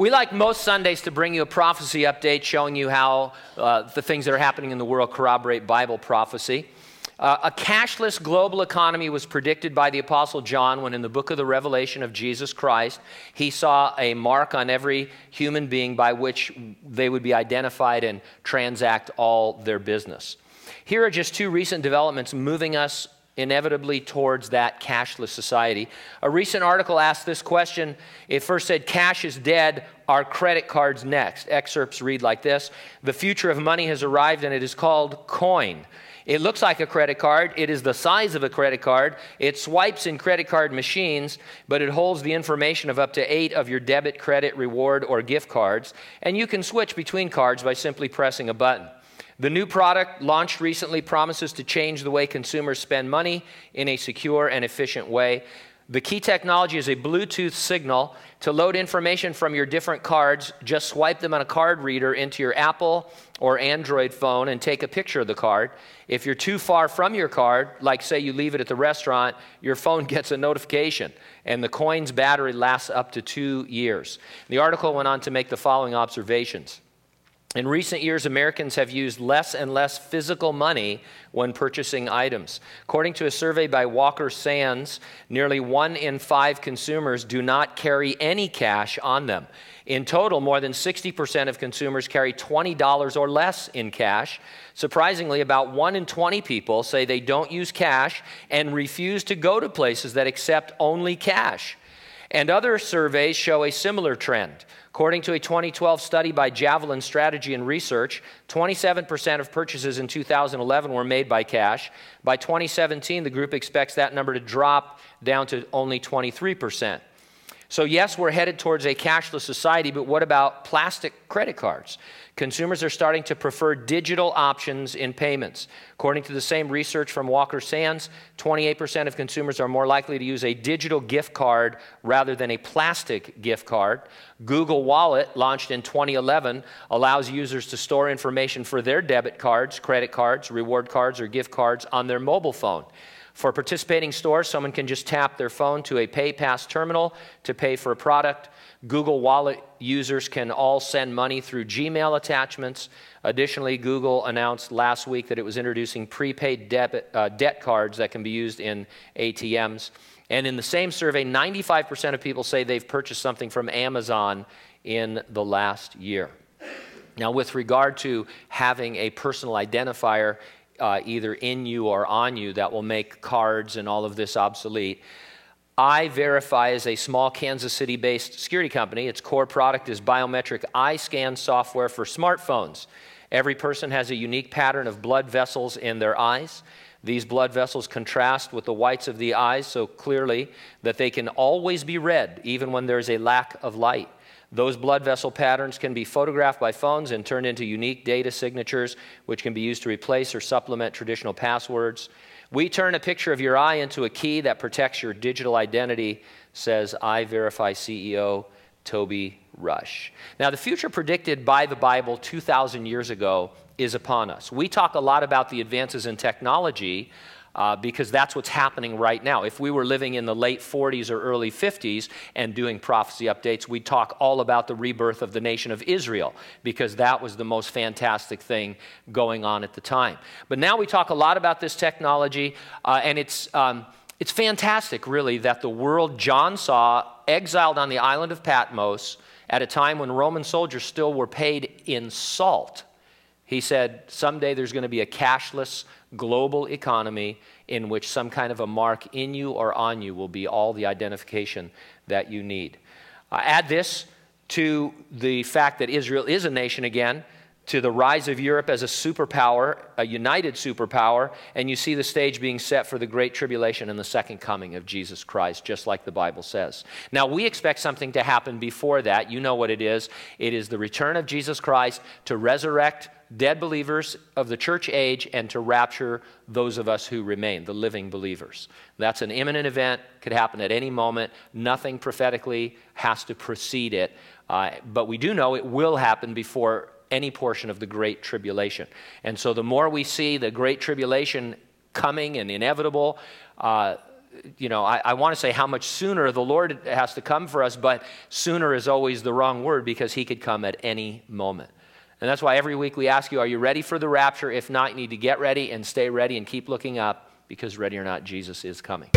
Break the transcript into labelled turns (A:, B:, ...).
A: We like most Sundays to bring you a prophecy update showing you how uh, the things that are happening in the world corroborate Bible prophecy. Uh, a cashless global economy was predicted by the Apostle John when, in the book of the Revelation of Jesus Christ, he saw a mark on every human being by which they would be identified and transact all their business. Here are just two recent developments moving us inevitably towards that cashless society. A recent article asked this question. It first said, Cash is dead, are credit cards next? Excerpts read like this The future of money has arrived, and it is called coin. It looks like a credit card. It is the size of a credit card. It swipes in credit card machines, but it holds the information of up to eight of your debit, credit, reward, or gift cards. And you can switch between cards by simply pressing a button. The new product launched recently promises to change the way consumers spend money in a secure and efficient way. The key technology is a Bluetooth signal. To load information from your different cards, just swipe them on a card reader into your Apple or Android phone and take a picture of the card. If you're too far from your card, like say you leave it at the restaurant, your phone gets a notification and the coin's battery lasts up to two years. The article went on to make the following observations. In recent years, Americans have used less and less physical money when purchasing items. According to a survey by Walker Sands, nearly one in five consumers do not carry any cash on them. In total, more than 60% of consumers carry $20 or less in cash. Surprisingly, about 1 in 20 people say they don't use cash and refuse to go to places that accept only cash. And other surveys show a similar trend. According to a 2012 study by Javelin Strategy and Research, 27% of purchases in 2011 were made by cash. By 2017, the group expects that number to drop down to only 23%. So, yes, we're headed towards a cashless society, but what about plastic credit cards? Consumers are starting to prefer digital options in payments. According to the same research from Walker Sands, 28% of consumers are more likely to use a digital gift card rather than a plastic gift card. Google Wallet, launched in 2011, allows users to store information for their debit cards, credit cards, reward cards, or gift cards on their mobile phone. For participating stores, someone can just tap their phone to a PayPass terminal to pay for a product. Google Wallet users can all send money through Gmail attachments. Additionally, Google announced last week that it was introducing prepaid debit, uh, debt cards that can be used in ATMs. And in the same survey, 95% of people say they've purchased something from Amazon in the last year. Now, with regard to having a personal identifier, uh, either in you or on you that will make cards and all of this obsolete. EyeVerify is a small Kansas City based security company. Its core product is biometric eye scan software for smartphones. Every person has a unique pattern of blood vessels in their eyes. These blood vessels contrast with the whites of the eyes so clearly that they can always be read, even when there's a lack of light. Those blood vessel patterns can be photographed by phones and turned into unique data signatures, which can be used to replace or supplement traditional passwords. We turn a picture of your eye into a key that protects your digital identity, says EyeVerify CEO Toby Rush. Now, the future predicted by the Bible 2,000 years ago is upon us. We talk a lot about the advances in technology uh, because that's what's happening right now. If we were living in the late 40s or early 50s and doing prophecy updates, we'd talk all about the rebirth of the nation of Israel because that was the most fantastic thing going on at the time. But now we talk a lot about this technology, uh, and it's. Um, it's fantastic, really, that the world John saw exiled on the island of Patmos at a time when Roman soldiers still were paid in salt. He said, Someday there's going to be a cashless global economy in which some kind of a mark in you or on you will be all the identification that you need. Uh, add this to the fact that Israel is a nation again, to the rise of Europe as a superpower, a united superpower, and you see the stage being set for the great tribulation and the second coming of Jesus Christ, just like the Bible says. Now, we expect something to happen before that. You know what it is it is the return of Jesus Christ to resurrect dead believers of the church age and to rapture those of us who remain, the living believers. That's an imminent event, could happen at any moment. Nothing prophetically has to precede it. Uh, but we do know it will happen before any portion of the Great Tribulation. And so the more we see the Great Tribulation coming and inevitable, uh, you know, I, I want to say how much sooner the Lord has to come for us, but sooner is always the wrong word because he could come at any moment. And that's why every week we ask you, are you ready for the rapture? If not, you need to get ready and stay ready and keep looking up because, ready or not, Jesus is coming.